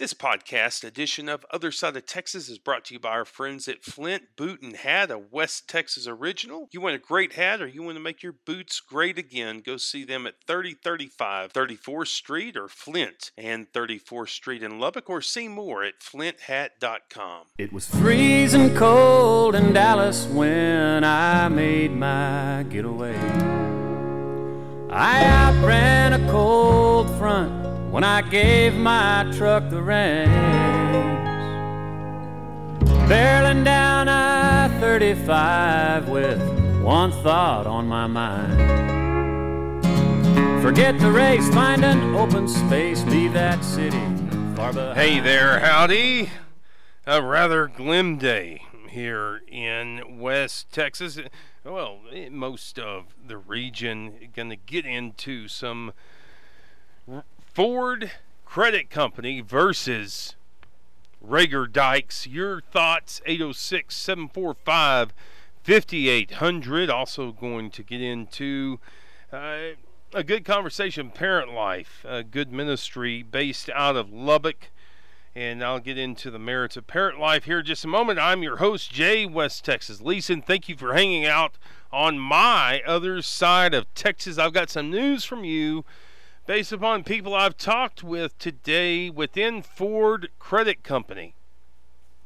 This podcast edition of Other Side of Texas is brought to you by our friends at Flint Boot and Hat, a West Texas original. You want a great hat or you want to make your boots great again, go see them at 3035 34th Street or Flint and 34th Street in Lubbock or see more at flinthat.com. It was freezing cold in Dallas when I made my getaway. I outran a cold front when I gave my truck the reins. Barreling down I 35 with one thought on my mind. Forget the race, find an open space, leave that city far behind. Hey there, howdy. A rather glim day here in West Texas. Well, most of the region going to get into some Ford Credit Company versus Reagor Dykes. Your thoughts 806 745 5800. Also, going to get into uh, a good conversation, parent life, a good ministry based out of Lubbock. And I'll get into the merits of parent life here just a moment. I'm your host, Jay West Texas Leeson. Thank you for hanging out on my other side of Texas. I've got some news from you based upon people I've talked with today within Ford Credit Company.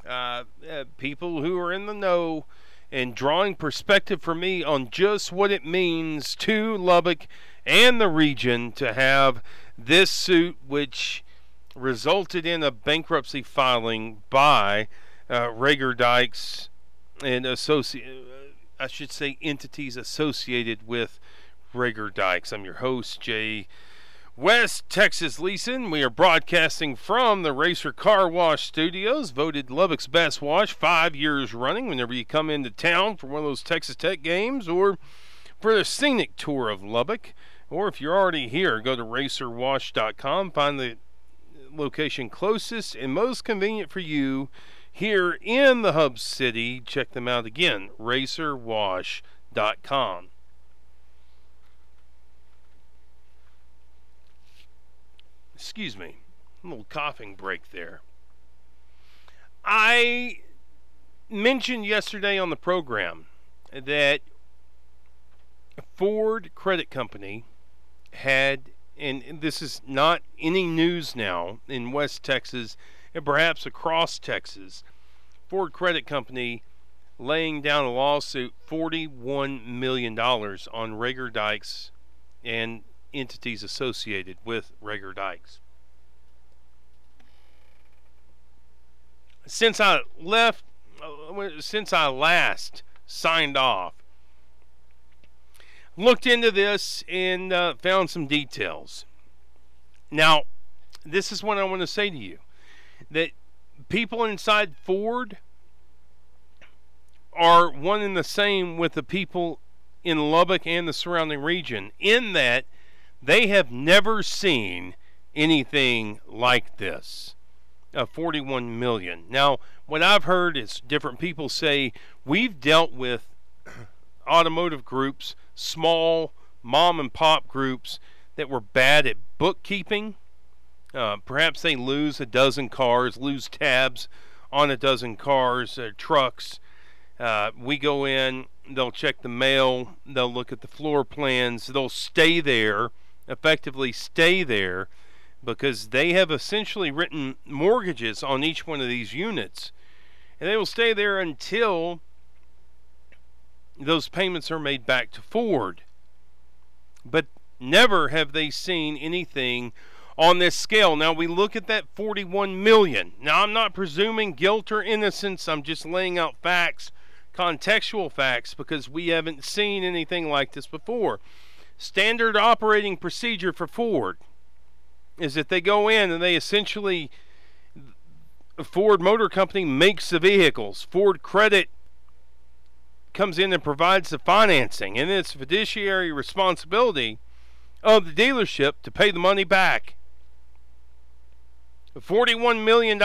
Uh, uh, people who are in the know and drawing perspective for me on just what it means to Lubbock and the region to have this suit, which resulted in a bankruptcy filing by uh, Reagor Dykes and associate, uh, I should say entities associated with Reagor Dykes. I'm your host, Jay West Texas Leeson. We are broadcasting from the Racer Car Wash Studios, voted Lubbock's best wash five years running. Whenever you come into town for one of those Texas Tech games or for the scenic tour of Lubbock, or if you're already here, go to racerwash.com, find the location closest and most convenient for you here in the hub city. Check them out again, racerwash.com. Excuse me. A little coughing break there. I mentioned yesterday on the program that Ford Credit Company had, and this is not any news now in West Texas and perhaps across Texas, Ford Credit Company laying down a lawsuit $41 million on Reagor Dykes and entities associated with Reagor Dykes. Since I left, since I last signed off, looked into this and uh, found some details. Now, this is what I want to say to you that people inside Ford are one and the same with the people in Lubbock and the surrounding region, in that they have never seen anything like this. Uh, 41 million. Now, what I've heard is different people say we've dealt with automotive groups, small mom and pop groups that were bad at bookkeeping. Uh, perhaps they lose a dozen cars, lose tabs on a dozen cars, or trucks. Uh, we go in, they'll check the mail, they'll look at the floor plans, they'll stay there effectively stay there because they have essentially written mortgages on each one of these units. And they will stay there until those payments are made back to Ford. But never have they seen anything on this scale. Now we look at that 41 million. Now I'm not presuming guilt or innocence. I'm just laying out facts, contextual facts because we haven't seen anything like this before standard operating procedure for Ford is that they go in and they essentially Ford Motor Company makes the vehicles. Ford Credit comes in and provides the financing, and it's fiduciary responsibility of the dealership to pay the money back. $41 million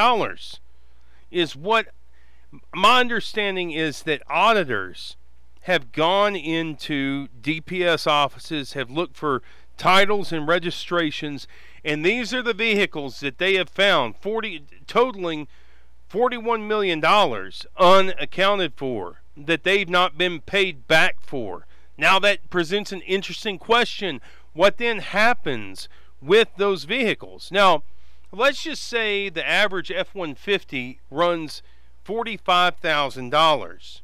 is what my understanding is that auditors have gone into DPS offices, have looked for titles and registrations, And these are the vehicles that they have found, 40 totaling 41 million dollars unaccounted for that they've not been paid back for. Now that presents an interesting question. What then happens with those vehicles? Now, let's just say the average F-150 runs $45,000.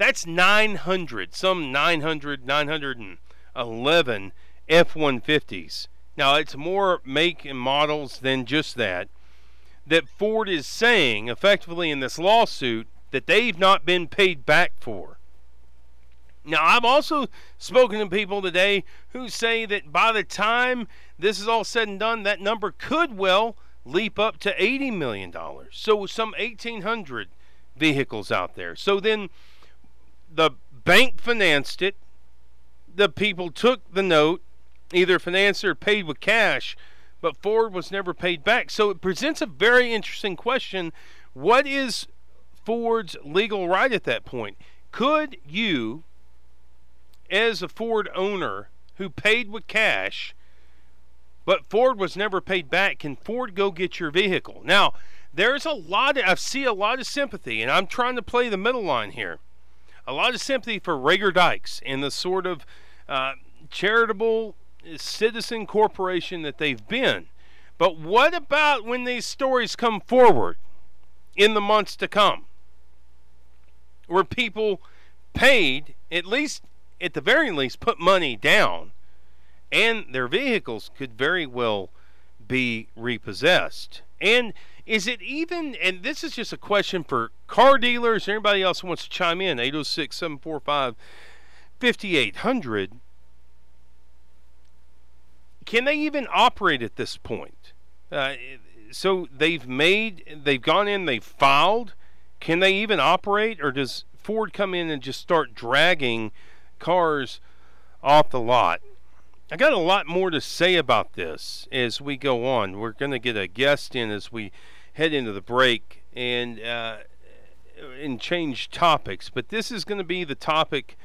That's 900, some 900, 911 F 150s. Now, it's more make and models than just that. That Ford is saying, effectively in this lawsuit, that they've not been paid back for. Now, I've also spoken to people today who say that by the time this is all said and done, that number could well leap up to $80 million. So, some 1,800 vehicles out there. So then the bank financed it. The people took the note, either financed or paid with cash, but Ford was never paid back. So it presents a very interesting question. What is Ford's legal right at that point? Could you, as a Ford owner who paid with cash, but Ford was never paid back, can Ford go get your vehicle? Now, there's a lot of, I see a lot of sympathy, and I'm trying to play the middle line here a lot of sympathy for Reagor Dykes and the sort of uh, charitable citizen corporation that they've been. But what about when these stories come forward in the months to come? Where people paid, at least, at the very least, put money down, and their vehicles could very well be repossessed. And is it even, and this is just a question for car dealers anybody else who wants to chime in, 806 745 5800. Can they even operate at this point? Uh, so they've made, they've gone in, they've filed. Can they even operate, or does Ford come in and just start dragging cars off the lot? I got a lot more to say about this as we go on. We're going to get a guest in as we head into the break and uh, and change topics. But this is going to be the topic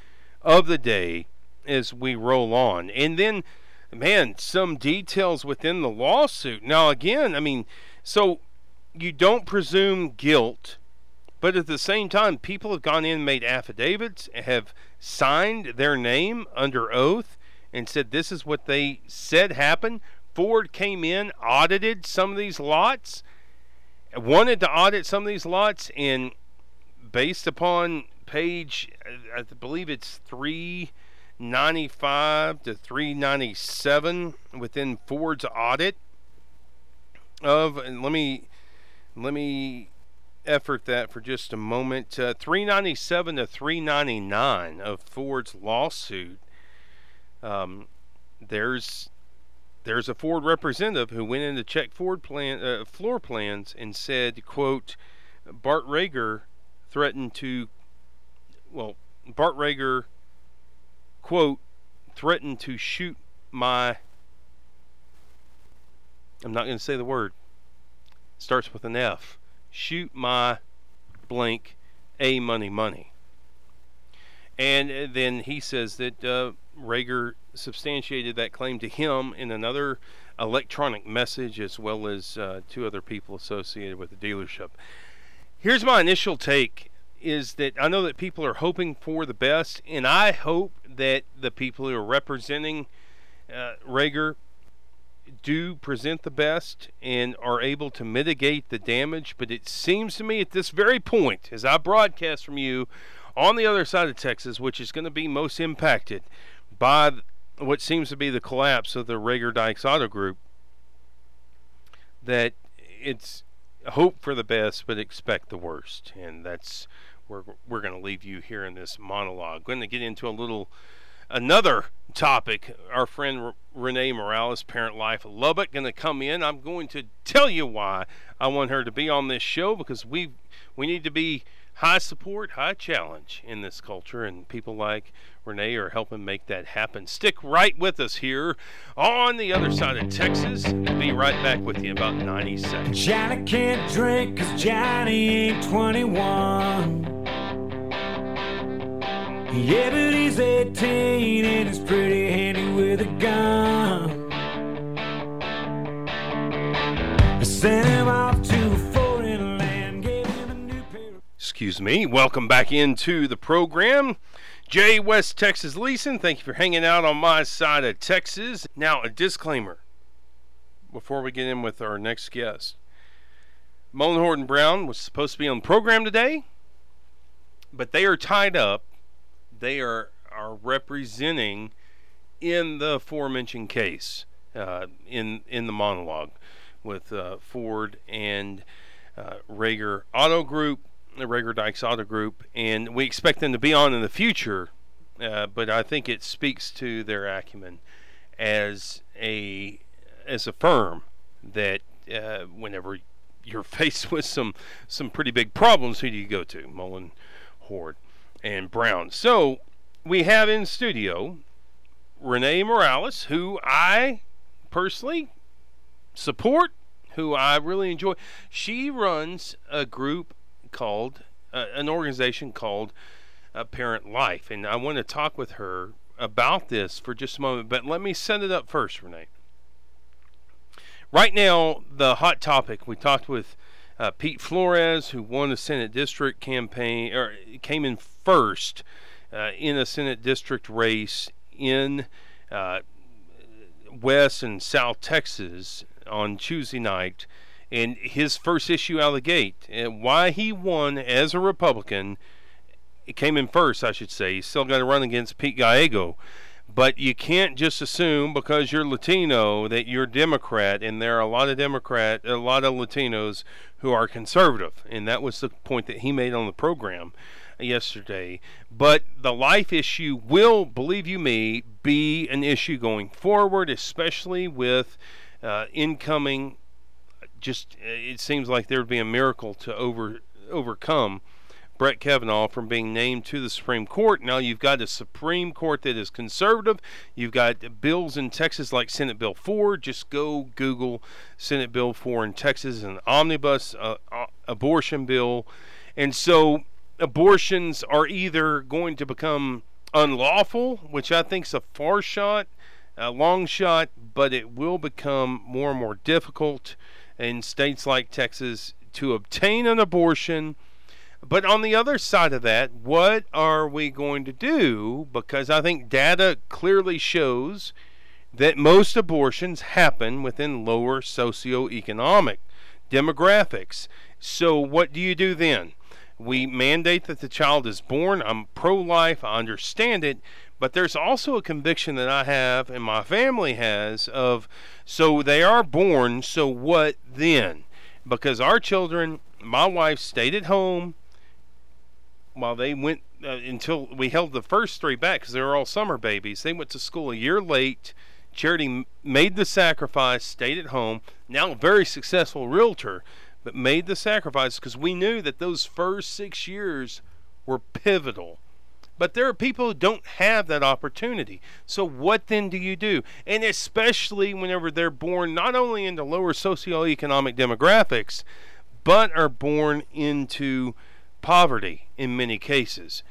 of the day as we roll on, and then, man, some details within the lawsuit. Now, again, I mean, so you don't presume guilt. But at the same time, people have gone in made affidavits, have signed their name under oath, and said this is what they said happened. Ford came in, audited some of these lots, wanted to audit some of these lots, and based upon page, I believe it's 395 to 397 within Ford's audit of, and let me let me effort that for just a moment. Uh, 397 to 399 of Ford's lawsuit um, there's there's a Ford representative who went in to check Ford plan uh, floor plans and said, "quote Bart Reagor threatened to, well, Bart Reagor, quote, threatened to shoot my. I'm not going to say the word. Starts with an F. Shoot my blank a money money. And then he says that uh, Reagor substantiated that claim to him in another electronic message, as well as uh, two other people associated with the dealership. Here's my initial take: is that I know that people are hoping for the best, and I hope that the people who are representing uh, Reagor do present the best and are able to mitigate the damage. But it seems to me at this very point, as I broadcast from you on the other side of Texas, which is going to be most impacted by what seems to be the collapse of the Reagor Dykes Auto Group, that it's hope for the best but expect the worst. And that's where we're going to leave you here in this monologue. Going to get into a little another topic. Our friend Renee Morales, Parent Life Lubbock, going to come in. I'm going to tell you why I want her to be on this show because we we need to be high support, high challenge in this culture, and people like Renee are helping make that happen. Stick right with us here on the other side of Texas. We'll be right back with you in about 90 seconds. Johnny can't drink because Johnny ain't 21. Yeah, but he's 18 and he's pretty handy with a gun. Excuse me, welcome back into the program. Jay West Texas Leeson, thank you for hanging out on my side of Texas. Now, a disclaimer before we get in with our next guest. Mullin Horton Brown was supposed to be on the program today, but they are tied up. They are, are representing in the aforementioned case uh, in in the monologue with uh, Ford and uh, Reagor Auto Group, the Reagor Dykes Auto Group, and we expect them to be on in the future. Uh, but I think it speaks to their acumen as a as a firm that uh, whenever you're faced with some some pretty big problems, who do you go to? Mullin, Hoard, and Brown. So we have in studio Renee Morales, who I personally support, who I really enjoy. She runs a group called, uh, an organization called Parent Life. And I want to talk with her about this for just a moment. But let me set it up first, Renee. Right now, the hot topic, we talked with uh, Pete Flores, who won a Senate district campaign, or came in first uh, in a Senate district race in uh, West and South Texas on Tuesday night, and his first issue out of the gate, and why he won as a Republican, it came in first, I should say. He's still got to run against Pete Gallego. But you can't just assume because you're Latino that you're Democrat, and there are a lot of Democrat, a lot of Latinos who are conservative, and that was the point that he made on the program yesterday. But the life issue will, believe you me, be an issue going forward, especially with uh, incoming. Just it seems like there would be a miracle to over overcome Brett Kavanaugh from being named to the Supreme Court. Now you've got a Supreme Court that is conservative. You've got bills in Texas like Senate Bill 4. Just go Google Senate Bill 4 in Texas, an omnibus uh, uh, abortion bill. And so abortions are either going to become unlawful, which I think is a far shot, a long shot, but it will become more and more difficult in states like Texas to obtain an abortion. But on the other side of that, what are we going to do? Because I think data clearly shows that most abortions happen within lower socioeconomic demographics. So, what do you do then? We mandate that the child is born. I'm pro life, I understand it, but there's also a conviction that I have and my family has of so they are born, so what then? Because our children, my wife stayed at home while they went uh, until we held the first three back because they were all summer babies. They went to school a year late. Charity made the sacrifice, stayed at home. Now a very successful realtor but made the sacrifice because we knew that those first six years were pivotal. But there are people who don't have that opportunity. So, what then do you do? And especially whenever they're born not only into lower socioeconomic demographics, but are born into poverty in many cases.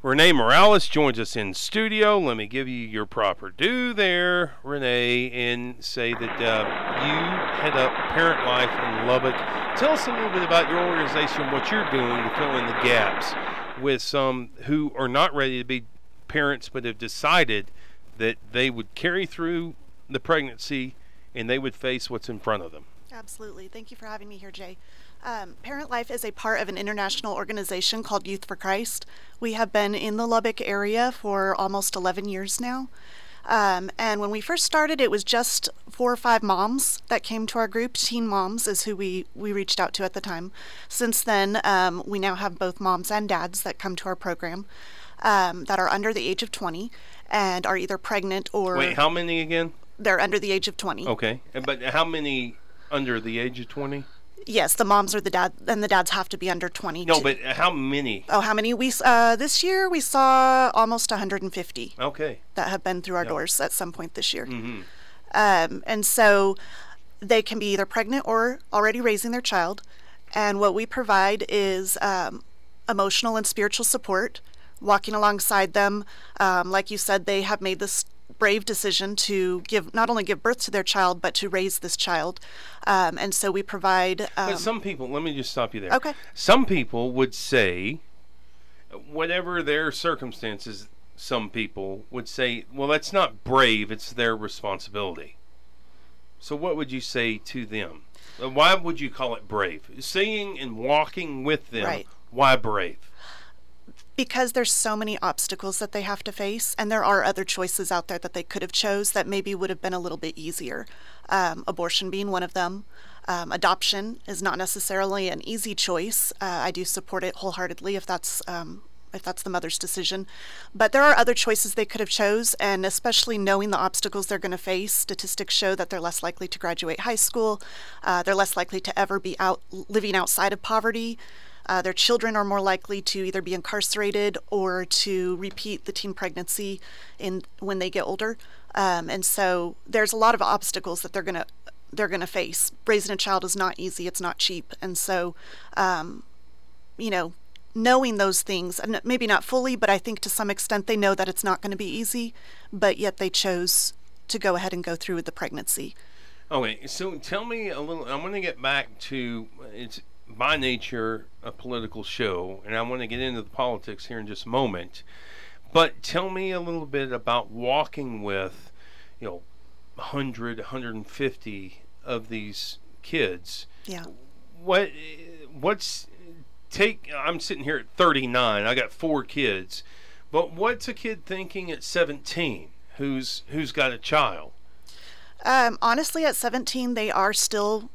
Renee Morales joins us in studio. Let me give you your proper due there, Renee, and say that uh, you head up Parent Life in Lubbock. Tell us a little bit about your organization, what you're doing to fill in the gaps with some who are not ready to be parents but have decided that they would carry through the pregnancy and they would face what's in front of them. Absolutely. Thank you for having me here, Jay. Um, Parent Life is a part of an international organization called Youth for Christ. We have been in the Lubbock area for almost 11 years now. Um, and when we first started, it was just four or five moms that came to our group. Teen moms is who we, we reached out to at the time. Since then, um, we now have both moms and dads that come to our program um, that are under the age of 20 and are either pregnant or. Wait, how many again? They're under the age of 20. Okay. But how many under the age of 20? Yes, the moms or the dad, and the dads have to be under 20. No, but how many? Oh, how many? We uh, this year we saw almost 150. Okay. That have been through our yep. doors at some point this year. Mm-hmm. Um, and so they can be either pregnant or already raising their child. And what we provide is um, emotional and spiritual support, walking alongside them. Um, like you said, they have made this brave decision to give not only give birth to their child but to raise this child, um, and so we provide. Um, But some people, let me just stop you there. Okay. Some people would say, whatever their circumstances, some people would say, well, that's not brave, it's their responsibility. So, what would you say to them? Why would you call it brave? Seeing and walking with them, Right. why brave? Because there's so many obstacles that they have to face and there are other choices out there that they could have chose that maybe would have been a little bit easier. Um, abortion being one of them. Um, adoption is not necessarily an easy choice. Uh, i do support it wholeheartedly if that's um, if that's the mother's decision. But there are other choices they could have chose and especially knowing the obstacles they're going to face statistics show that they're less likely to graduate high school. Uh, they're less likely to ever be out living outside of poverty uh, their children are more likely to either be incarcerated or to repeat the teen pregnancy in when they get older. Um, and so there's a lot of obstacles that they're gonna they're gonna face. Raising a child is not easy. It's not cheap. And so, um, you know, knowing those things, and maybe not fully, but I think to some extent they know that it's not going to be easy. But yet they chose to go ahead and go through with the pregnancy. Okay, so tell me a little. I'm going to get back to it's by nature a political show, and I want to get into the politics here in just a moment. But tell me a little bit about walking with, you know, 100, 150 of these kids. Yeah. What, what's take? I'm sitting here at 39. I got four kids, but what's a kid thinking at 17 who's who's got a child? Um, honestly, at 17, they are still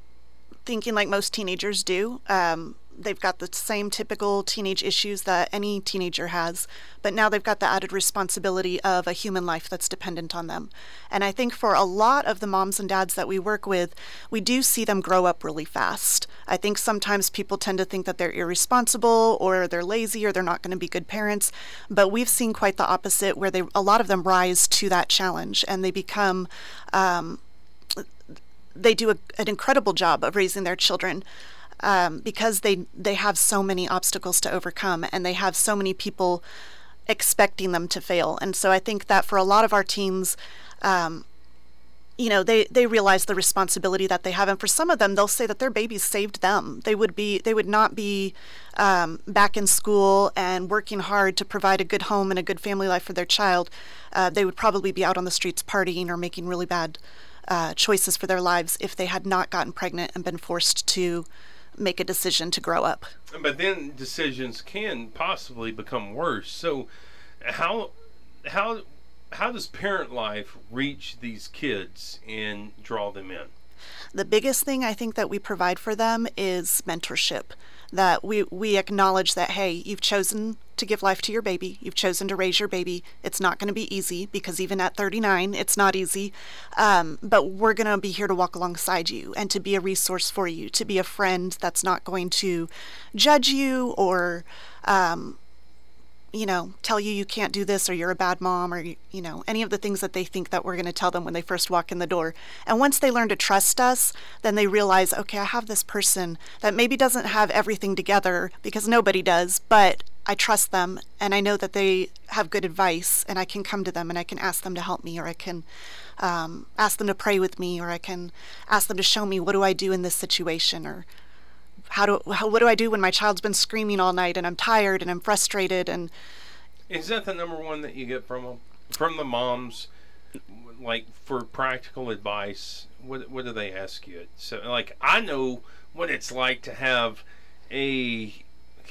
thinking like most teenagers do. Um, they've got the same typical teenage issues that any teenager has, but now they've got the added responsibility of a human life that's dependent on them. And I think for a lot of the moms and dads that we work with, we do see them grow up really fast. I think sometimes people tend to think that they're irresponsible or they're lazy or they're not going to be good parents, but we've seen quite the opposite where they a lot of them rise to that challenge and they become um, they do a, an incredible job of raising their children um, because they they have so many obstacles to overcome and they have so many people expecting them to fail. And so I think that for a lot of our teens, um, you know, they they realize the responsibility that they have, and for some of them, they'll say that their babies saved them. They would be they would not be um, back in school and working hard to provide a good home and a good family life for their child. Uh, they would probably be out on the streets partying or making really bad uh, choices for their lives if they had not gotten pregnant and been forced to make a decision to grow up. But then decisions can possibly become worse. So, how how how does parent life reach these kids and draw them in? The biggest thing I think that we provide for them is mentorship. That we, we acknowledge that, hey, you've chosen to give life to your baby, you've chosen to raise your baby. It's not going to be easy because even at 39, it's not easy. Um, but we're going to be here to walk alongside you and to be a resource for you, to be a friend that's not going to judge you or um, you know, tell you you can't do this or you're a bad mom or, you know, any of the things that they think that we're going to tell them when they first walk in the door. And once they learn to trust us, then they realize, okay, I have this person that maybe doesn't have everything together because nobody does, but I trust them and I know that they have good advice and I can come to them and I can ask them to help me or I can um, ask them to pray with me or I can ask them to show me what do I do in this situation or how do how, what do I do when my child's been screaming all night and I'm tired and I'm frustrated and Is that the number one that you get from them? From the moms, like for practical advice, what what do they ask you? So, like, I know what it's like to have a,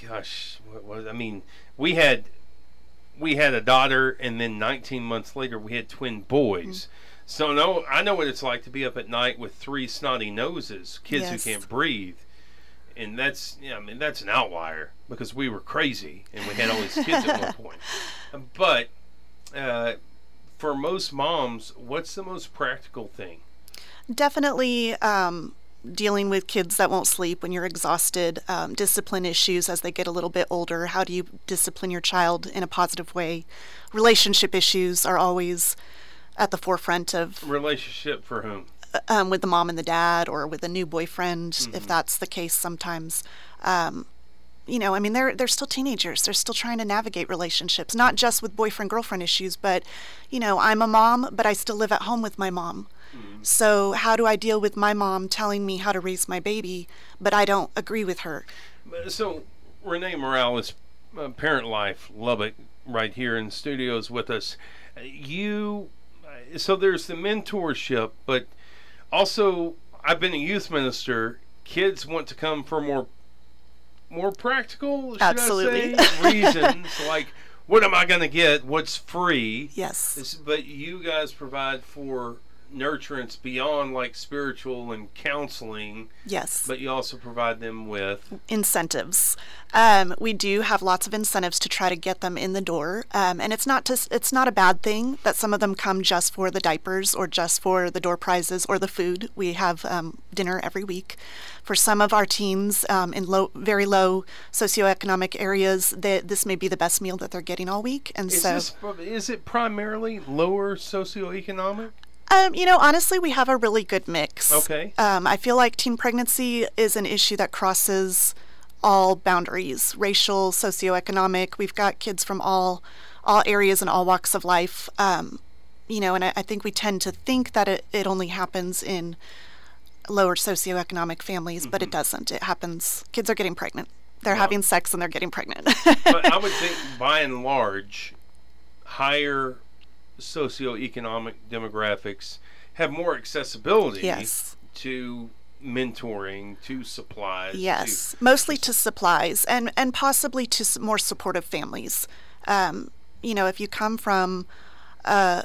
gosh, what was I mean? We had we had a daughter, and then 19 months later, we had twin boys. So no, I know what it's like to be up at night with three snotty noses, kids Yes. who can't breathe, and that's yeah, I mean that's an outlier because we were crazy and we had all these kids at one point. But uh, for most moms, what's the most practical thing? definitely um, dealing with kids that won't sleep when you're exhausted, um, discipline issues as they get a little bit older. How do you discipline your child in a positive way? Relationship issues are always at the forefront of Relationship for whom? um, with the mom and the dad or with a new boyfriend if that's the case sometimes um, you know, I mean, they're they're still teenagers. They're still trying to navigate relationships, not just with boyfriend girlfriend issues, but, you know, I'm a mom, but I still live at home with my mom. So how do I deal with my mom telling me how to raise my baby, but I don't agree with her? So Renee Morales, uh, Parent Life Lubbock, right here in studios with us. You, uh, so there's the mentorship, but also I've been a youth minister. Kids want to come for more more practical, should Absolutely. I say, reasons like what am I going to get? What's free? Yes. But you guys provide for nurturance beyond like spiritual and counseling. Yes. But you also provide them with incentives. Um, we do have lots of incentives to try to get them in the door, um, and it's not just it's not a bad thing that some of them come just for the diapers or just for the door prizes or the food. We have um, dinner every week. For some of our teens um, in low, very low socioeconomic areas, they, this may be the best meal that they're getting all week, and is so this, is it primarily lower socioeconomic? Um, you know, honestly, we have a really good mix. Okay. Um, I feel like teen pregnancy is an issue that crosses all boundaries, racial, socioeconomic. We've got kids from all all areas and all walks of life. Um, you know, and I, I, think we tend to think that it, it only happens in lower socioeconomic families, mm-hmm. but it mm-hmm. doesn't. It happens. Kids are getting pregnant. They're well, having sex and they're getting pregnant. but I would think, by and large, higher socioeconomic demographics have more accessibility yes. to mentoring to supplies yes to, mostly to supplies and and possibly to more supportive families um, you know if you come from a,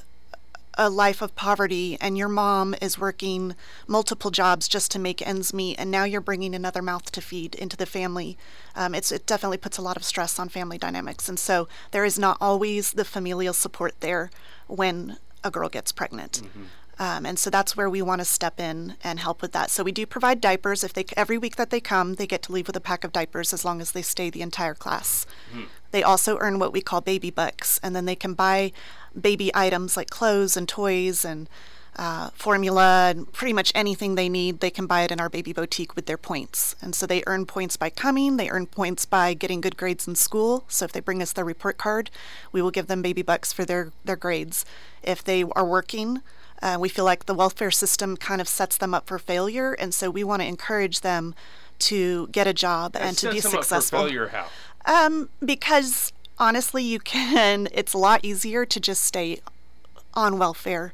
a life of poverty and your mom is working multiple jobs just to make ends meet and now you're bringing another mouth to feed into the family um, it definitely puts a lot of stress on family dynamics and so there is not always the familial support there when a girl gets pregnant. Mm-hmm. Um, and so that's where we want to step in and help with that. So we do provide diapers. If they every week that they come, they get to leave with a pack of diapers as long as they stay the entire class. Mm-hmm. They also earn what we call baby bucks, and then they can buy baby items like clothes and toys and uh, formula and pretty much anything they need. They can buy it in our baby boutique with their points. And so they earn points by coming. They earn points by getting good grades in school. So if they bring us their report card, we will give them baby bucks for their their grades. If they are working uh, we feel like the welfare system kind of sets them up for failure, and so we want to encourage them to get a job that and to be successful. failure how? Um, because honestly, you can. It's a lot easier to just stay on welfare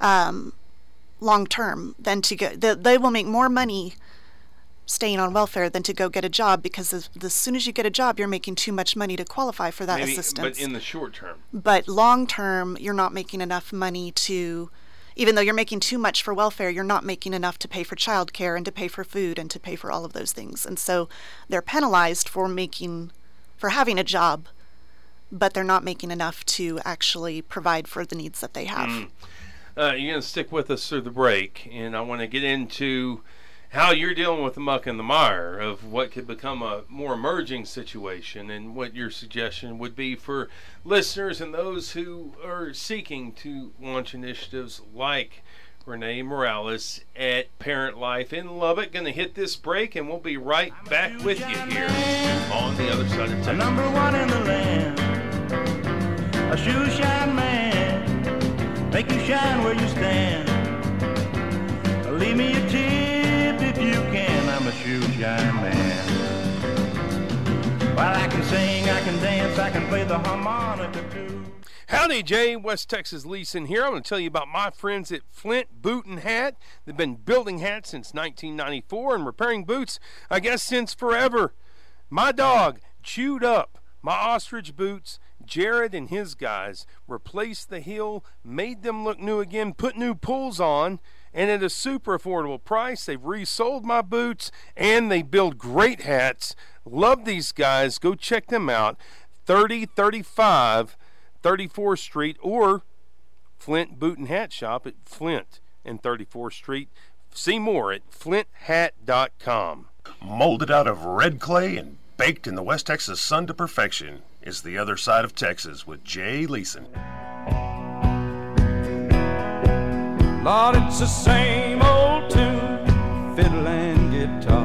um, long term than to go. The, they will make more money staying on welfare than to go get a job because as, as, soon as you get a job, you're making too much money to qualify for that Maybe, assistance. But in the short term. But long term, you're not making enough money to even though you're making too much for welfare, you're not making enough to pay for childcare and to pay for food and to pay for all of those things. And so they're penalized for making, for having a job, but they're not making enough to actually provide for the needs that they have. Mm. Uh, you're going to stick with us through the break, and I want to get into how you're dealing with the muck and the mire of what could become a more emerging situation and what your suggestion would be for listeners and those who are seeking to launch initiatives like Renee Morales at Parent Life in Lubbock. Going to hit this break and we'll be right back with you here on the other side of Texas. Number one in the land, a shoe shine man, make you shine where you stand. Leave me a tear Shine man. While I can sing, I can dance, I can play the harmonica too. Howdy, Jay. West Texas Leeson here. I'm going to tell you about my friends at Flint Boot and Hat. They've been building hats since 1994 and repairing boots, I guess, since forever. My dog chewed up my ostrich boots. Jared and his guys replaced the heel, made them look new again, put new pulls on, and at a super affordable price. They've resold my boots and they build great hats. Love these guys. Go check them out. 3035 34th Street or Flint Boot and Hat Shop at Flint and 34th Street. See more at flinthat.com. Molded out of red clay and baked in the West Texas sun to perfection is the other side of Texas with Jay Leeson. Lord, it's the same old tune, fiddle and guitar.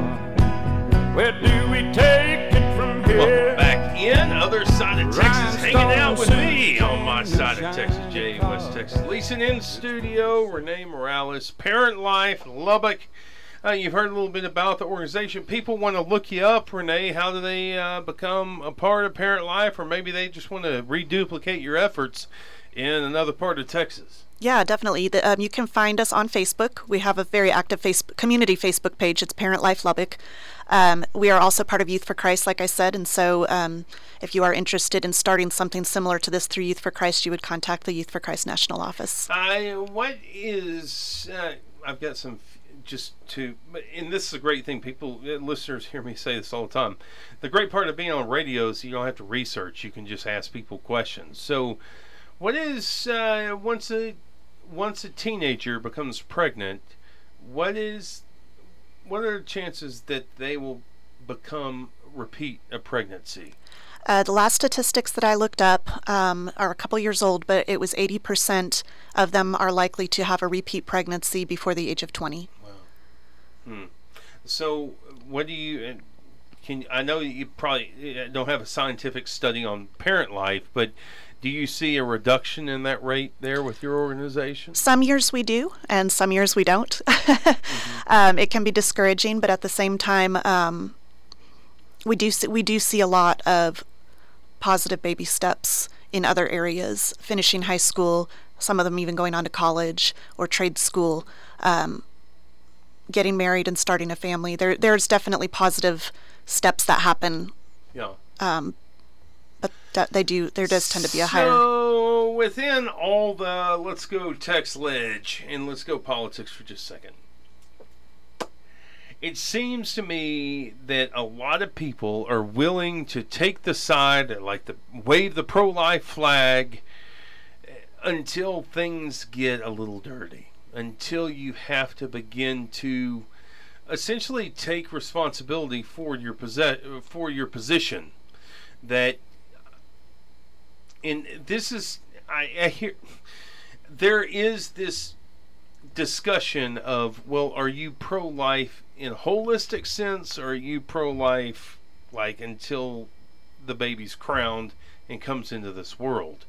Where do we take it from here? Welcome back in. Other side of Texas, hanging out with me on my side of Texas, Jay, West Texas. Leeson in studio, Renee Morales, Parent Life, Lubbock. Uh, you've heard a little bit about the organization. People want to look you up, Renee. How do they uh, become a part of Parent Life, or maybe they just want to reduplicate your efforts in another part of Texas? Yeah, definitely. The, um, you can find us on Facebook. We have a very active Facebook community Facebook page. It's Parent Life Lubbock. Um, we are also part of Youth for Christ, like I said, and so um, if you are interested in starting something similar to this through Youth for Christ, you would contact the Youth for Christ National Office. I what is uh, I've got some just to and this is a great thing people uh, listeners hear me say this all the time the great part of being on radio is you don't have to research you can just ask people questions so what is uh, once a once a teenager becomes pregnant what is what are the chances that they will become repeat a pregnancy uh, the last statistics that I looked up um, are a couple years old, but it was 80% of them are likely to have a repeat pregnancy before the age of 20. Hmm. So, what do you can? I know you probably uh, don't have a scientific study on parent life, but do you see a reduction in that rate there with your organization? Some years we do, and some years we don't. mm-hmm. um, it can be discouraging, but at the same time, um, we do see, we do see a lot of positive baby steps in other areas, finishing high school, some of them even going on to college or trade school. Um, getting married and starting a family. There, there's definitely positive steps that happen. Yeah. Um, they do. There does tend to be a higher. So within all the, let's go text ledge and let's go politics for just a second. It seems to me that a lot of people are willing to take the side, like the wave the pro-life flag, eh, until things get a little dirty until you have to begin to essentially take responsibility for your possess for your position that and this is I, I hear there is this discussion of well are you pro-life in a holistic sense or are you pro-life like until the baby's crowned and comes into this world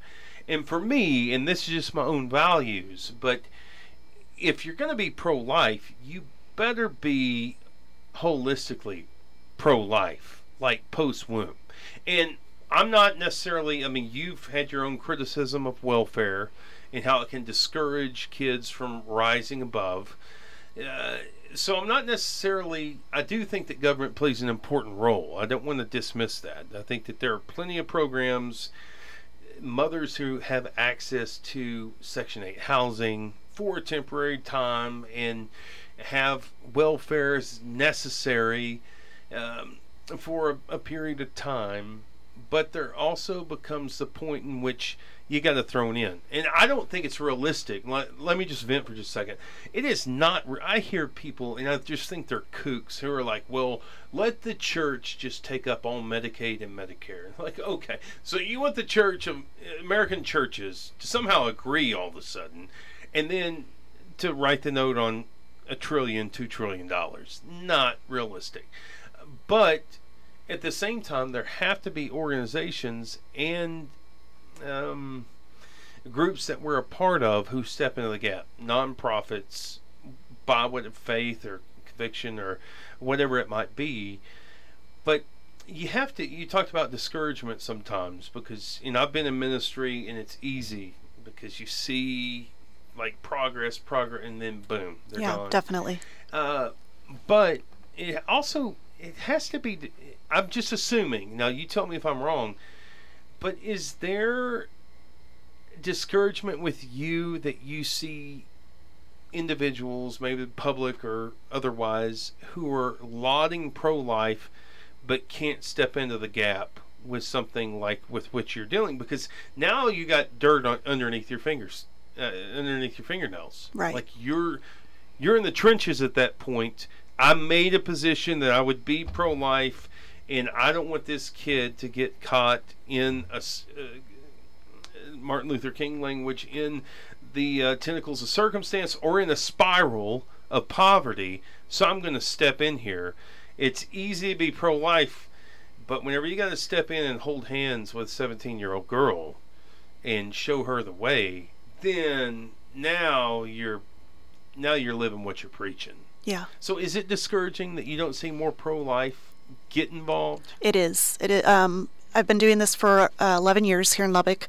and for me and this is just my own values but if you're going to be pro life, you better be holistically pro life, like post womb. And I'm not necessarily, I mean, you've had your own criticism of welfare and how it can discourage kids from rising above. Uh, so I'm not necessarily, I do think that government plays an important role. I don't want to dismiss that. I think that there are plenty of programs, mothers who have access to Section 8 housing, for a temporary time and have welfare as necessary um, for a, a, period of time. But there also becomes the point in which you got to throw in. And I don't think it's realistic. Let, let me just vent for just a second. It is not. I hear people, and I just think they're kooks who are like, well, let the church just take up all Medicaid and Medicare. Like, okay. So you want the church, um, American churches, to somehow agree all of a sudden and then to write the note on a trillion, two trillion dollars. Not realistic. But at the same time, there have to be organizations and um, groups that we're a part of who step into the gap. Nonprofits, by what faith or conviction or whatever it might be. But you have to. You talked about discouragement sometimes because you know I've been in ministry and it's easy because you see like progress, progress, and then boom, they're yeah, gone. definitely. Uh, but it also it has to be. I'm just assuming. Now you tell me if I'm wrong. But is there discouragement with you that you see individuals, maybe public or otherwise, who are lauding pro-life but can't step into the gap with something like with which you're dealing because now you got dirt on, underneath your fingers uh, underneath your fingernails. Right. Like you're you're in the trenches at that point. I made a position that I would be pro-life, and I don't want this kid to get caught in a uh, Martin Luther King language in the uh, tentacles of circumstance or in a spiral of poverty. So I'm going to step in here. It's easy to be pro-life But whenever you got to step in and hold hands with a 17 year old girl and show her the way, then now you're now you're living what you're preaching. Yeah. So is it discouraging that you don't see more pro life get involved? It is. It is. Um, I've been doing this for uh, 11 years here in Lubbock,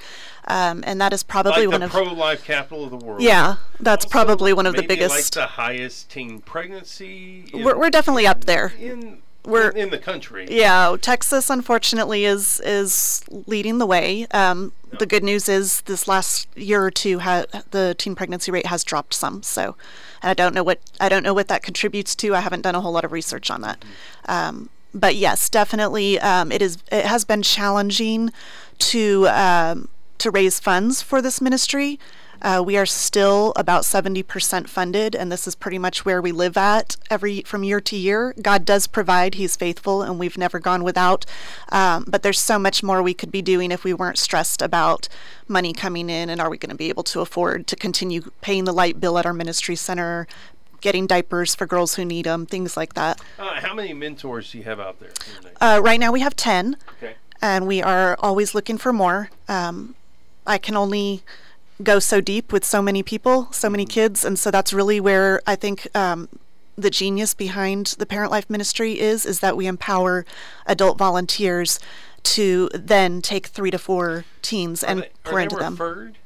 um, and that is probably like one of the pro life capital of the world. yeah, that's Also, probably one of the biggest. Like the highest teen pregnancy. in- we're, we're definitely up there. in we're- in, the country. Yeah, Texas unfortunately is is leading the way. Um, the good news is this last year or two, ha- the teen pregnancy rate has dropped some. So, I don't know what I don't know what that contributes to. I haven't done a whole lot of research on that. Um, but yes, definitely, um, it is. It has been challenging to um, to raise funds for this ministry. Uh, we are still about 70% funded, and this is pretty much where we live at every from year to year. God does provide; He's faithful, and we've never gone without. Um, but there's so much more we could be doing if we weren't stressed about money coming in, and are we going to be able to afford to continue paying the light bill at our ministry center, getting diapers for girls who need them, things like that. Uh, how many mentors do you have out there? Uh, right now, we have 10 okay. and we are always looking for more. Um, I can only go so deep with so many people, so many kids, and so that's really where I think um, the genius behind the Parent Life Ministry is: is that we empower adult volunteers to then take three to four teens Are and they, pour into them. referred?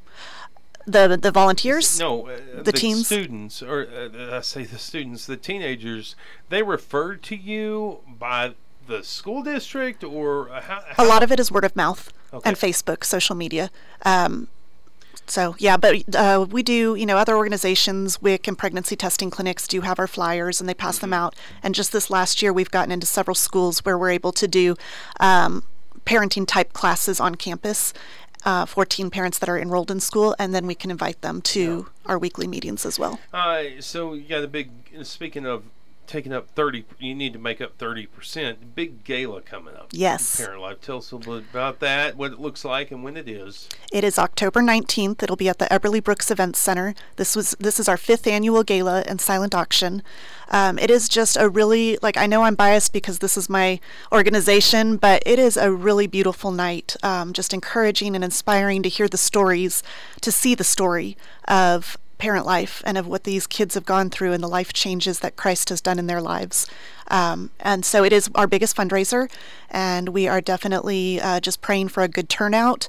The the volunteers. No, uh, The teens? students, or uh, I say the students, the teenagers. They referred to you by the school district, or uh, how, A lot of it is word of mouth Okay. and Facebook, social media. Um, so yeah, but uh, we do, you know, other organizations, WIC and pregnancy testing clinics do have our flyers and they pass them out. And just this last year, we've gotten into several schools where we're able to do um, parenting type classes on campus. Uh, for teen parents that are enrolled in school, and then we can invite them to our weekly meetings as well. Uh, so yeah, got a big. Speaking of taking up thirty, you need to make up thirty percent. Big gala coming up. Yes. Parent Life. Tell us a little bit about that, what it looks like, and when it is. It is October 19th. It'll be at the Eberly Brooks Events Center. This was this is our fifth annual gala and silent auction. Um, it is just a really like I know I'm biased because this is my organization, but it is a really beautiful night. Um, just encouraging and inspiring to hear the stories, to see the story of parent life and of what these kids have gone through and the life changes that Christ has done in their lives. Um, and so it is our biggest fundraiser, and we are definitely uh, just praying for a good turnout.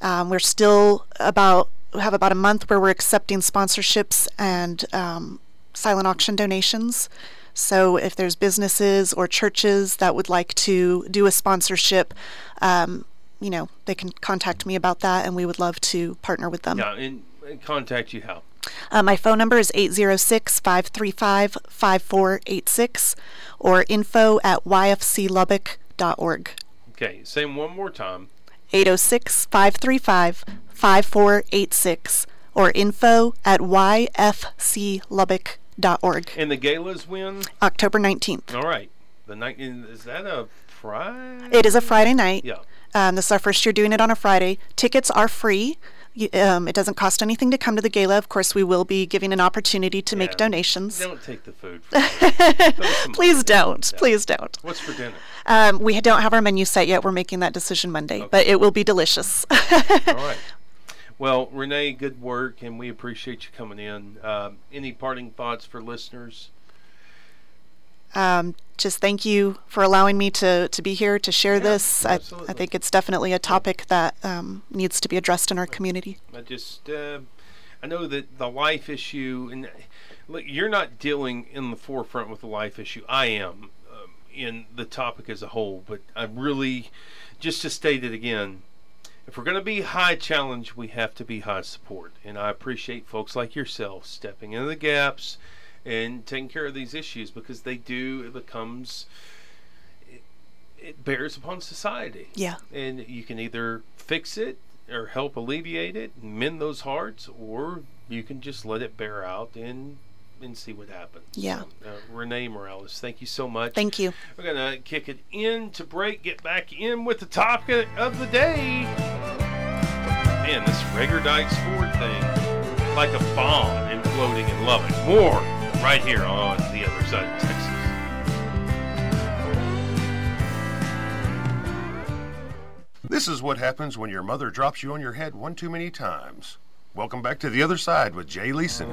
Um, we're still about have about a month where we're accepting sponsorships and um, silent auction donations. So if there's businesses or churches that would like to do a sponsorship, um, you know, they can contact me about that, and we would love to partner with them. Yeah, and contact you how? Uh, my phone number is 806 535 5486 or info at yfclubbock.org. Okay, say one more time. 806 535 5486 or info at yfclubbock.org. And the gala's when? October 19th. All right. The night is that a Friday? It is a Friday night. Yeah. Um, this is our first year doing it on a Friday. Tickets are free. You- Um, it doesn't cost anything to come to the gala. Of course, we will be giving an opportunity to Yeah. make donations. Don't take the food. From me. Throw some Please don't. Yeah. Please don't. What's for dinner? Um, we don't have our menu set yet. We're making that decision Monday, but it will be delicious. All right. Well, Renee, good work, and we appreciate you coming in. Um, any parting thoughts for listeners? Um, just thank you for allowing me to, to be here to share Yeah, this. I. I think it's definitely a topic that um, needs to be addressed in our community. I just, uh, I know that the life issue, and look, you're not dealing in the forefront with the life issue. I am um, in the topic as a whole, but I really, just to state it again, if we're going to be high challenge, we have to be high support. And I appreciate folks like yourself stepping into the gaps and taking care of these issues because they do, it becomes, it, it bears upon society Yeah. and you can either fix it or help alleviate it and mend those hearts or you can just let it bear out and and see what happens Yeah. So, uh, renee morales thank you so much Thank you. we're gonna kick it in to break get back in with the topic of the day man this Reagor Dykes Ford thing like a bomb imploding in Lubbock more right here on the other side of Texas This is what happens when your mother drops you on your head one too many times. Welcome back to the other side with Jay Leeson.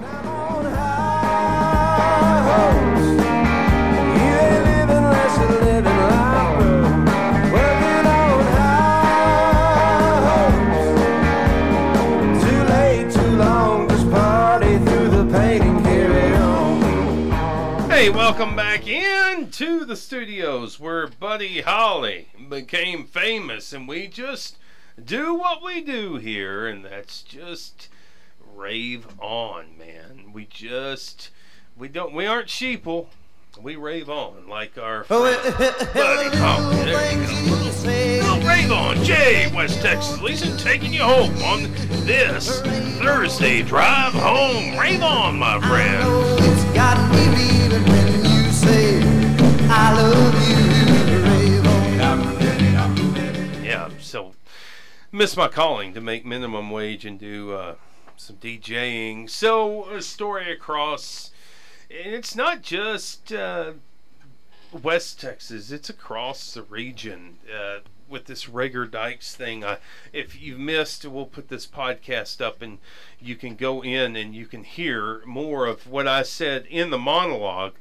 Welcome back into the studios where Buddy Holly became famous, and we just do what we do here, and that's just rave on, man. We just we don't we aren't sheeple. We rave on like our friend Buddy Holly. There you go. Little rave on, Jay, West Texas. Listen, taking you home on this Thursday drive home. Rave on, my friend. I love you. Yeah, so miss my calling to make minimum wage and do uh, some DJing. So a story across, and it's not just uh, West Texas; it's across the region. Uh, with this Reagor Dykes thing, if you've missed, we'll put this podcast up, and you can go in and you can hear more of what I said in the monologue.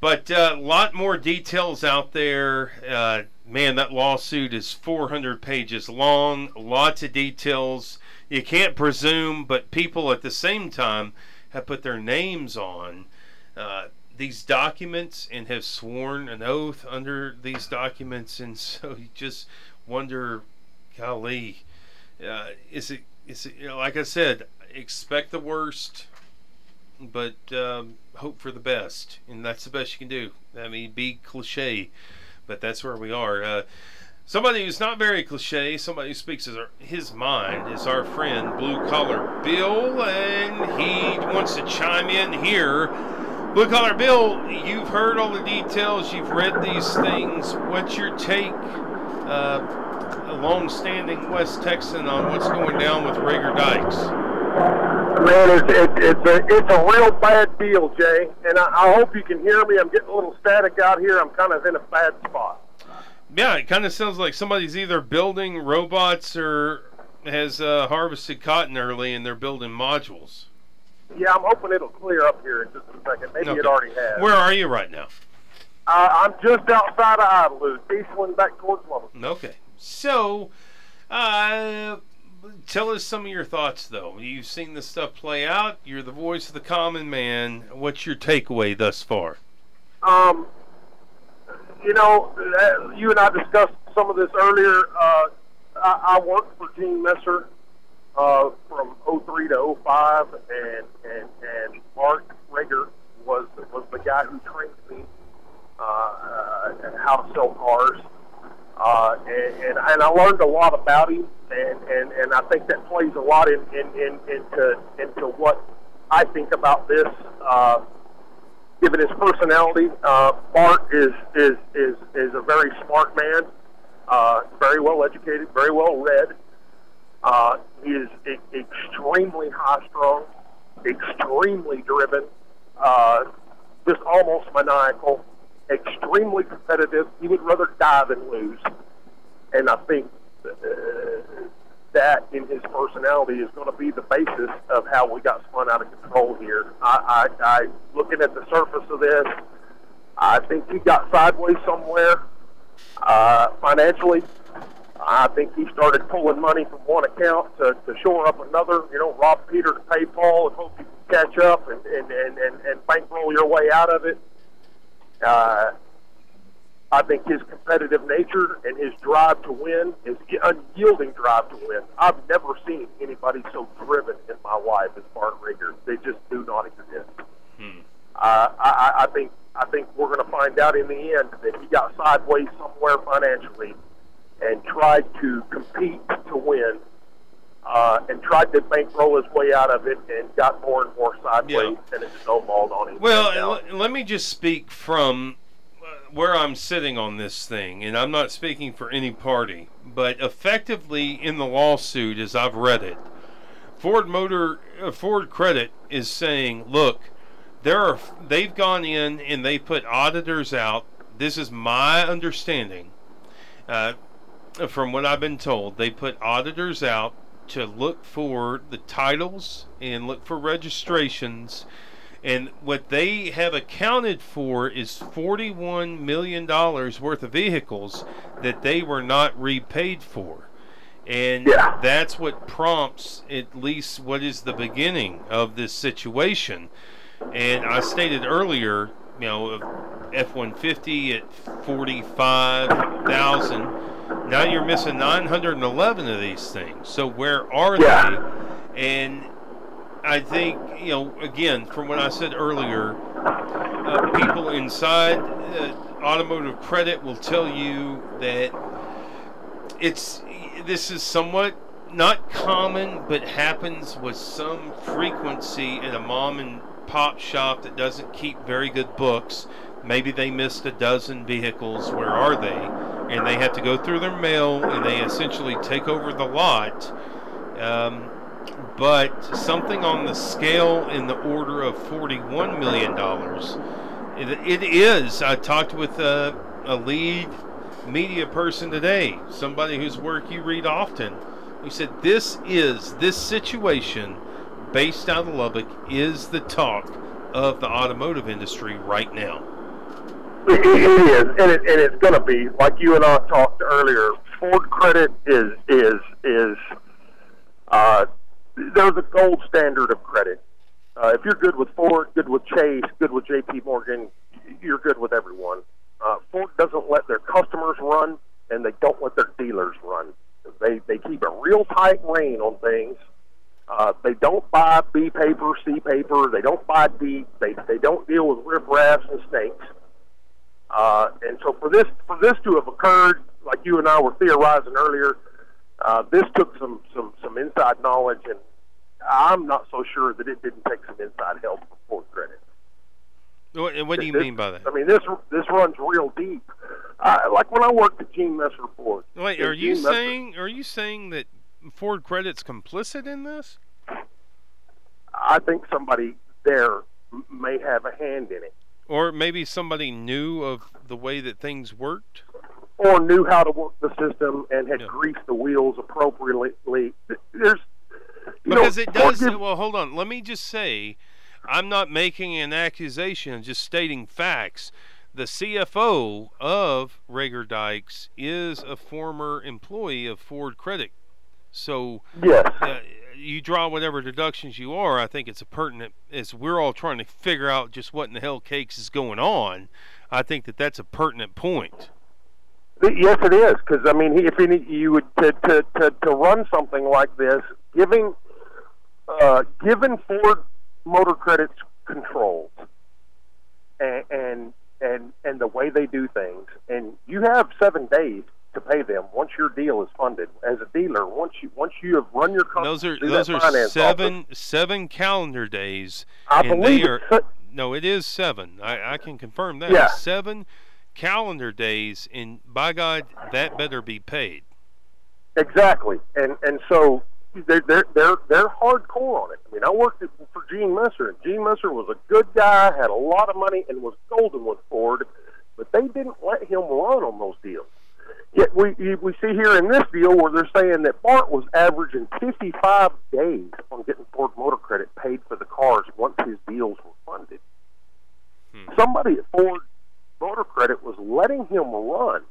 But a uh, lot more details out there. Uh, man, that lawsuit is 400 pages long, lots of details. You can't presume, but people at the same time have put their names on uh, these documents and have sworn an oath under these documents. And so you just wonder, golly, uh, is it, is it, you know, like I said, expect the worst but um, hope for the best, and that's the best you can do. I mean, be cliche, but that's where we are. Uh, somebody who's not very cliche, somebody who speaks his, his mind, is our friend Blue Collar Bill, and he wants to chime in here. Blue Collar Bill, you've heard all the details, you've read these things. What's your take, uh, a long-standing West Texan, on what's going down with Reagor Dykes? Man, it's it, it's a it's a real bad deal, Jay. And I, I hope you can hear me. I'm getting a little static out here. I'm kind of in a bad spot. Yeah, it kind of sounds like somebody's either building robots or has uh, harvested cotton early and they're building modules. Yeah, I'm hoping it'll clear up here in just a second. Maybe it already has. Where are you right now? Uh, I'm just outside of Idlewood, eastland back towards Lubbock. Okay. So, uh, tell us some of your thoughts, though. You've seen this stuff play out. You're the voice of the common man. What's your takeaway thus far? Um, you know, you and I discussed some of this earlier. Uh, I, I worked for Gene Messer uh, from 03 to 05, and and and Mark Reagor was was the guy who trained me uh, uh, how to sell cars. Uh, and, and I learned a lot about him, and, and, and I think that plays a lot in, in, in into into what I think about this. Uh, given his personality, uh, Bart is is is is a very smart man, uh, very well educated, very well read. Uh, he is e- extremely high strung, extremely driven, uh, just almost maniacal, extremely competitive. He would rather die than lose, and I think. Uh, that in his personality is going to be the basis of how we got spun out of control here. I, I, I looking at the surface of this, I think he got sideways somewhere uh, financially. I think he started pulling money from one account to, to shore up another. You know, rob Peter to pay Paul and hope you catch up and, and, and, and, and bankroll your way out of it. Uh, I think his competitive nature and his drive to win, his unyielding drive to win. I've never seen anybody so driven in my life as Bart Reagor. They just do not exist. Uh, I, I- I think I think we're going to find out in the end that he got sideways somewhere financially and tried to compete to win. Uh, and tried to bankroll his way out of it and got more and more sideways and it snowballed on him. Well, l- let me just speak from uh, where I'm sitting on this thing, and I'm not speaking for any party, but effectively in the lawsuit, as I've read it, Ford Motor uh, Ford Credit is saying, look, there are they've gone in and they put auditors out. This is my understanding. Uh, from what I've been told, they put auditors out to look for the titles and look for registrations. And what they have accounted for is $41 million worth of vehicles that they were not repaid for. And Yeah. that's what prompts at least what is the beginning of this situation. And I stated earlier, you know, F 150 at 45,000. Now you're missing 911 of these things. So where are Yeah. they? And I think, you know, again, from what I said earlier, uh, people inside uh, automotive credit will tell you that it's this is somewhat not common, but happens with some frequency at a mom and pop shop that doesn't keep very good books. Maybe they missed a dozen vehicles. Where are they? And they have to go through their mail, and they essentially take over the lot. Um, but something on the scale in the order of $41 million. It, it is. I talked with a, a lead media person today, somebody whose work you read often. He said, This is, this situation based out of Lubbock is the talk of the automotive industry right now. It, it is, and, it, and it's going to be like you and I talked earlier. Ford credit is is is uh, they're the gold standard of credit. Uh, if you're good with Ford, good with Chase, good with J.P. Morgan, you're good with everyone. Uh, Ford doesn't let their customers run, and they don't let their dealers run. They they keep a real tight rein on things. Uh, they don't buy B paper, C paper. They don't buy D. They they don't deal with riffraffs and snakes. Uh, and so for this for this to have occurred, like you and I were theorizing earlier, uh, this took some some some inside knowledge, and I'm not so sure that it didn't take some inside help from Ford Credit. What, what do you This- mean by that? I mean this this runs real deep. Uh, like when I worked at Gene Messer Ford. Wait, are you Gene Messer- saying are you saying that Ford Credit's complicit in this? I think somebody there may have a hand in it, Or maybe somebody knew of the way that things worked? or knew how to work the system and had Yeah. greased the wheels appropriately. There's you know, Because it does. Well, hold on. Let me just say, I'm not making an accusation. I'm just stating facts. The CFO of Reagor Dykes is a former employee of Ford Credit. So yes. uh, you draw whatever deductions you are. I think it's a pertinent. As we're all trying to figure out just what in the hell cakes is going on, I think that that's a pertinent point. Yes, it is because I mean, if any, you would to, to to to run something like this, giving uh, given Ford Motor Credit's controls and, and and and the way they do things, and you have seven days to pay them once your deal is funded. As a dealer, once you once you have run your company, Those are those are seven office, seven calendar days. I believe they are no, it is seven. I, I can confirm that. Yeah. Seven calendar days, and by God, that better be paid. Exactly, and and so they're they're they're they're hardcore on it. I mean, I worked for Gene Messer, and Gene Messer was a good guy, had a lot of money, and was golden with Ford, but they didn't let him run on those deals. Yet we we see here in this deal where they're saying that Bart was averaging 55 days on getting Ford Motor Credit paid for the cars once his deals were funded. Hmm. Somebody at Ford Motor Credit was letting him run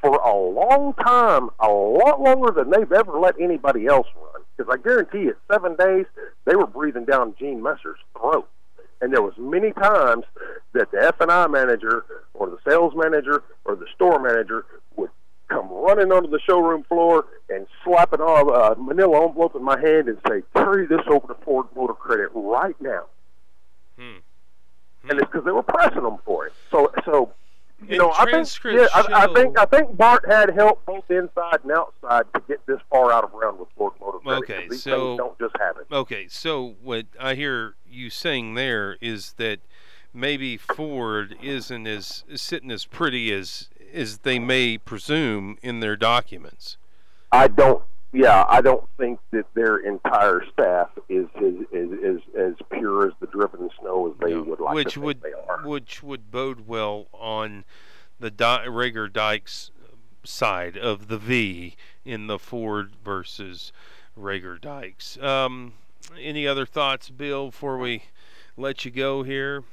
for a long time, a lot longer than they've ever let anybody else run. Because I guarantee you, seven days they were breathing down Gene Messer's throat, and there was many times that the F and I manager or the sales manager or the store manager would come running onto the showroom floor and slap an uh, manila envelope in my hand and say, "Carry this over to Ford Motor Credit right now." Hmm. And it's because they were pressing them for it. So, so you And know, I think, yeah, I, I think I think Bart had help both inside and outside to get this far out of round with Ford Motor Credit. Okay, so- don't just happen. Okay, so what I hear you saying there is that maybe Ford isn't as sitting as pretty as as they may presume in their documents. I don't. Yeah, I don't think that their entire staff is is is, is as pure as the driven snow as they No, would like which to think would they are. which would bode well on the Di- Reagor Dykes side of the V in the Ford versus Reagor Dykes. Um, any other thoughts, Bill, before we let you go here?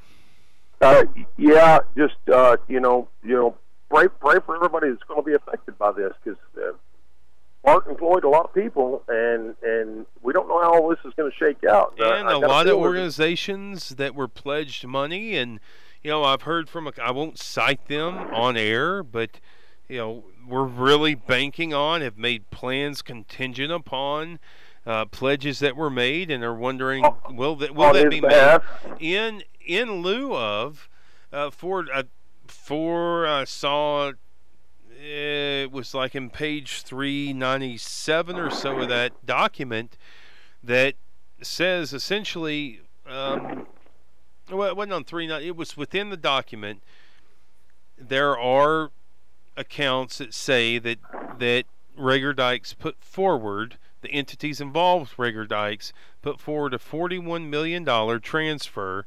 Uh, yeah, just uh, you know, you know, pray pray for everybody that's going to be affected by this because uh, Mark employed a lot of people, and and we don't know how all this is going to shake out. Uh, And I a lot of organizations that were pledged money, and you know, I've heard from a, I won't cite them on air, but you know, we're really banking on, have made plans contingent upon uh, pledges that were made, and are wondering, will that will that be behalf. made in in lieu of uh, for uh, for I saw it was like in page 397 or so of that document that says essentially um, well it wasn't on 3 it was within the document there are accounts that say that that Reagor Dykes put forward the entities involved with Reagor Dykes put forward a 41 million dollar transfer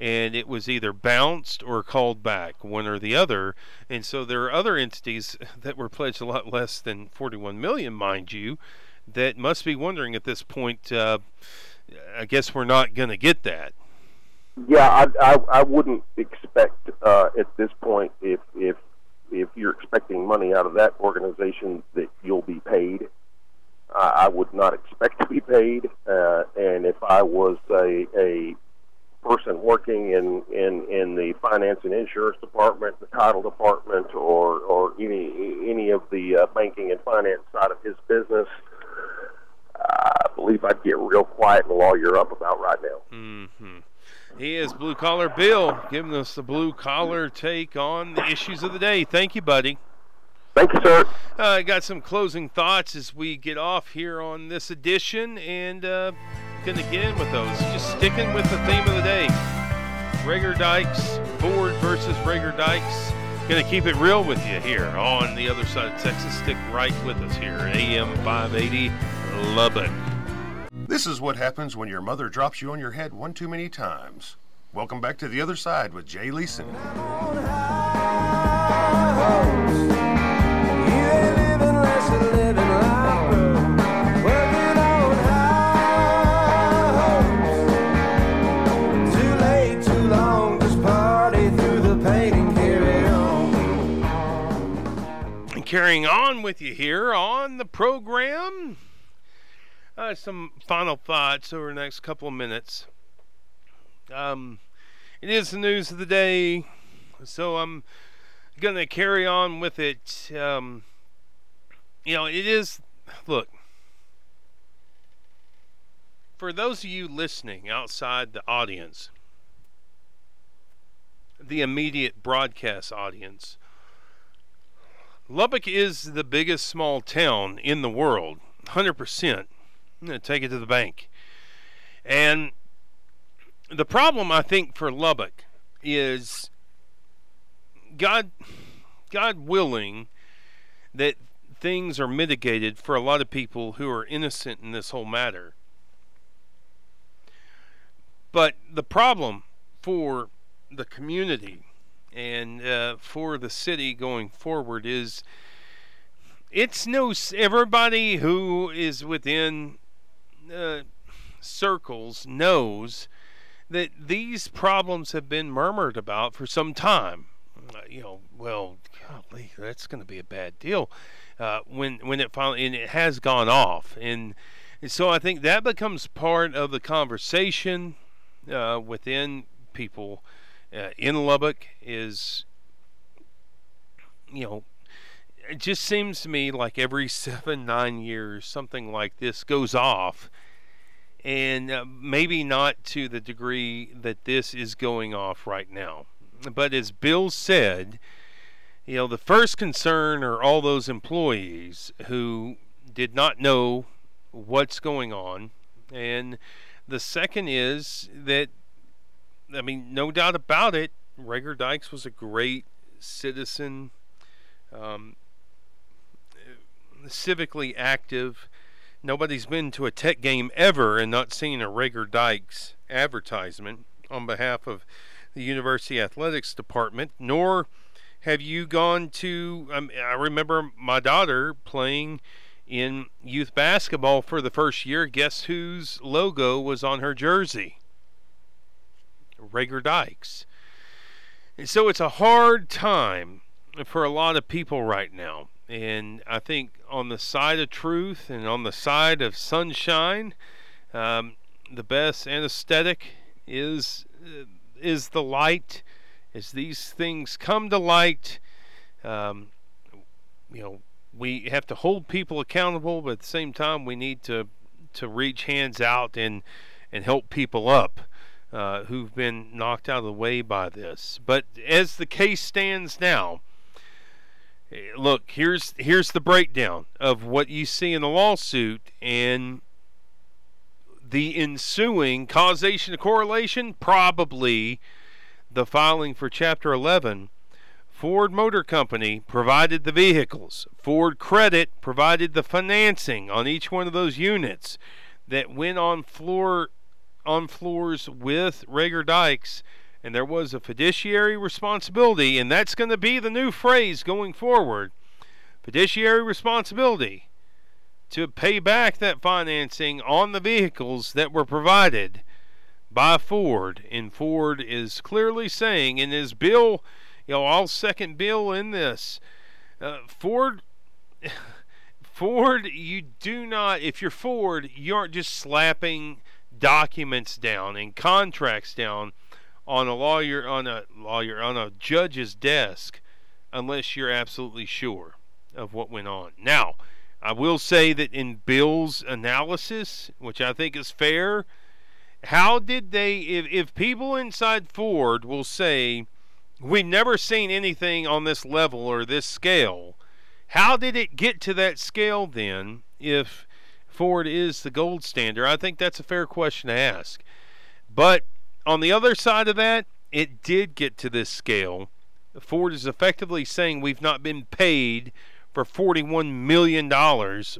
and it was either bounced or called back, one or the other. And so there are other entities that were pledged a lot less than 41 million, mind you, that must be wondering at this point. Uh, I guess we're not going to get that. Yeah, I, I, I wouldn't expect uh, at this point if if if you're expecting money out of that organization that you'll be paid. Uh, I would not expect to be paid, uh, and if I was a, a person working in, in, in the finance and insurance department, the title department, or or any any of the uh, banking and finance side of his business, I believe I'd get real quiet and lawyer up about right now. hmm He is Blue Collar Bill, giving us the blue collar take on the issues of the day. Thank you, buddy. Thank you, sir. I uh, got some closing thoughts as we get off here on this edition, and uh, gonna get in with those. Just sticking with the theme of the day: Reagor Dykes, Ford versus Reagor Dykes. Gonna keep it real with you here on the other side of Texas. Stick right with us here AM 580 Lubbock. This is what happens when your mother drops you on your head one too many times. Welcome back to the other side with Jay Leeson. Carrying on with you here on the program. Uh, some final thoughts over the next couple of minutes. Um, it is the news of the day, so I'm going to carry on with it. Um, you know, it is. Look, for those of you listening outside the audience, the immediate broadcast audience, Lubbock is the biggest small town in the world, 100%. I'm going to take it to the bank. And the problem, I think, for Lubbock is God, God willing that things are mitigated for a lot of people who are innocent in this whole matter. But the problem for the community and uh, for the city going forward is it's no everybody who is within uh, circles knows that these problems have been murmured about for some time. Uh, you know, well, golly, that's going to be a bad deal uh, when when it finally and it has gone off, and, and so I think that becomes part of the conversation uh, within people uh, in Lubbock is, you know, it just seems to me like every seven, nine years, something like this goes off. And uh, maybe not to the degree that this is going off right now. But as Bill said, you know, the first concern are all those employees who did not know what's going on. And the second is that I mean, no doubt about it, Reagor Dykes was a great citizen, um, civically active. Nobody's been to a tech game ever and not seen a Reagor Dykes advertisement on behalf of the University Athletics Department, nor Have you gone to? Um, I remember my daughter playing in youth basketball for the first year. Guess whose logo was on her jersey? Reagor Dykes. And so it's a hard time for a lot of people right now. And I think on the side of truth and on the side of sunshine, um, the best anesthetic is uh, is the light. As these things come to light, um, you know, we have to hold people accountable, but at the same time, we need to to reach hands out and and help people up uh, who've been knocked out of the way by this. But as the case stands now, eh, look here's here's the breakdown of what you see in the lawsuit and the ensuing causation of correlation probably the filing for chapter 11 Ford Motor Company provided the vehicles. Ford Credit provided the financing on each one of those units that went on floor on floors with Reagor Dykes and there was a fiduciary responsibility and that's going to be the new phrase going forward. Fiduciary responsibility to pay back that financing on the vehicles that were provided by Ford and Ford is clearly saying in his bill you know, I'll second Bill in this. Uh, Ford, Ford, you do not. If you're Ford, you aren't just slapping documents down and contracts down on a lawyer on a lawyer on a judge's desk unless you're absolutely sure of what went on. Now, I will say that in Bill's analysis, which I think is fair, how did they if, if people inside Ford will say We've never seen anything on this level or this scale. How did it get to that scale then if Ford is the gold standard? I think that's a fair question to ask. But on the other side of that, it did get to this scale. Ford is effectively saying we've not been paid for $41 million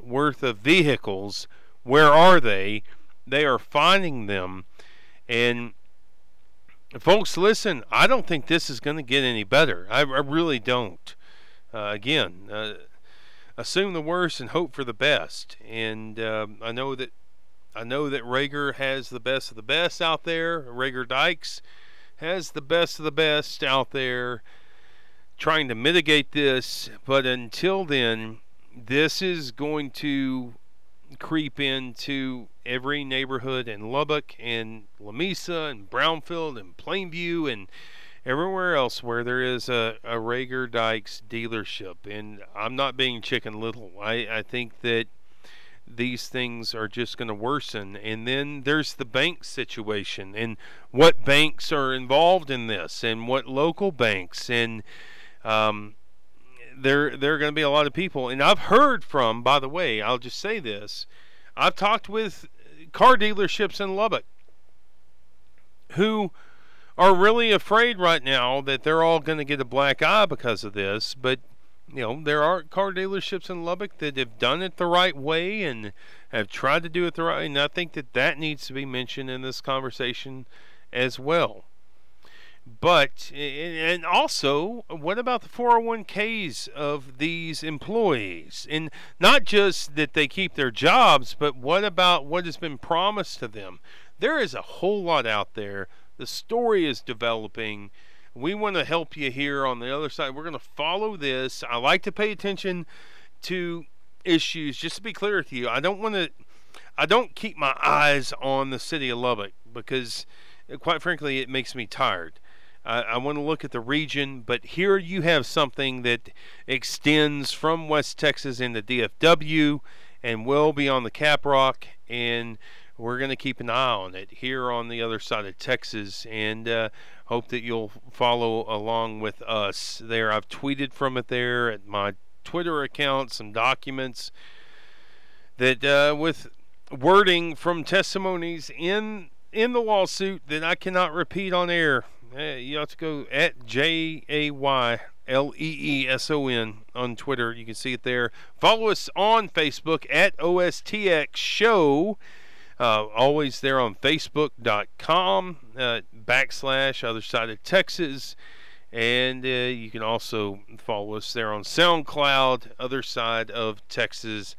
worth of vehicles. Where are they? They are finding them. And folks, listen, I don't think this is going to get any better. I, I really don't. Uh, again, uh, assume the worst and hope for the best. And uh, I know that I know that Reagor has the best of the best out there. Reagor Dykes has the best of the best out there, trying to mitigate this. But until then, this is going to creep into every neighborhood in Lubbock and Lamesa and Brownfield and Plainview and everywhere else where there is a, a Reagor Dykes dealership. And I'm not being chicken little. I, I think that these things are just going to worsen. And then there's the bank situation and what banks are involved in this and what local banks and um, there there are going to be a lot of people, and I've heard from. By the way, I'll just say this: I've talked with car dealerships in Lubbock who are really afraid right now that they're all going to get a black eye because of this. But you know, there are car dealerships in Lubbock that have done it the right way and have tried to do it the right. way, And I think that that needs to be mentioned in this conversation as well. But and also, what about the 401ks of these employees? And not just that they keep their jobs, but what about what has been promised to them? There is a whole lot out there. The story is developing. We want to help you here on the other side. We're going to follow this. I like to pay attention to issues. Just to be clear with you, I don't want to. I don't keep my eyes on the city of Lubbock because, quite frankly, it makes me tired. I, I want to look at the region, but here you have something that extends from West Texas into DFW and well beyond the Caprock, and we're going to keep an eye on it here on the other side of Texas, and uh, hope that you'll follow along with us there. I've tweeted from it there at my Twitter account some documents that uh, with wording from testimonies in in the lawsuit that I cannot repeat on air you have to go at J A Y L E E S O N on Twitter. You can see it there. Follow us on Facebook at OSTX Show. Uh, always there on Facebook.com uh, backslash other side of Texas. And uh, you can also follow us there on SoundCloud, other side of Texas.com.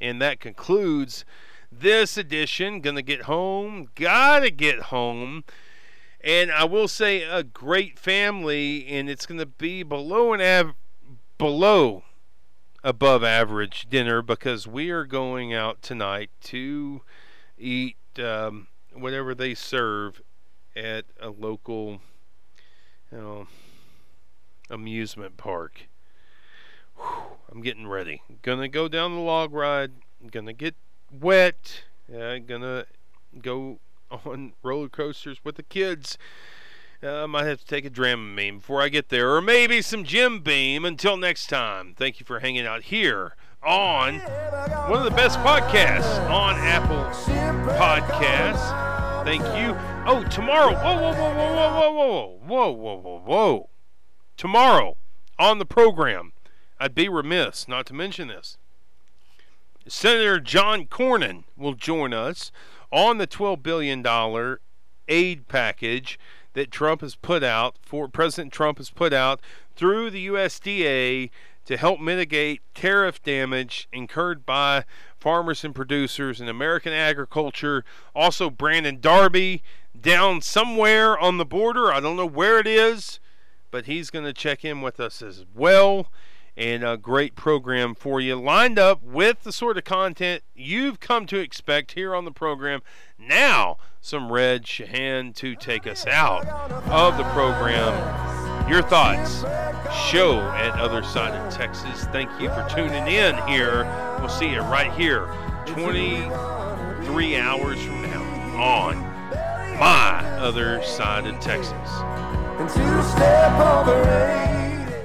And that concludes this edition. Gonna get home, gotta get home. And I will say a great family, and it's gonna be below an av- below above average dinner because we are going out tonight to eat um, whatever they serve at a local you know, amusement park. Whew, I'm getting ready. Gonna go down the log ride. Gonna get wet. Uh, gonna go on roller coasters with the kids. Uh, I might have to take a Dramamine before I get there, or maybe some Jim Beam. Until next time, thank you for hanging out here on one of the best podcasts on Apple Podcasts. Thank you. Oh, tomorrow. Whoa, whoa, whoa, whoa, whoa, whoa, whoa, whoa, whoa, whoa. Tomorrow on the program, I'd be remiss not to mention this. Senator John Cornyn will join us on the $12 billion aid package that Trump has put out, for President Trump has put out through the USDA to help mitigate tariff damage incurred by farmers and producers in American agriculture. Also, Brandon Darby down somewhere on the border. I don't know where it is, but he's going to check in with us as well. And a great program for you, lined up with the sort of content you've come to expect here on the program. Now, some Red Shahan to take us out of the program. Your thoughts, show at Other Side of Texas. Thank you for tuning in here. We'll see you right here 23 hours from now on my Other Side of Texas.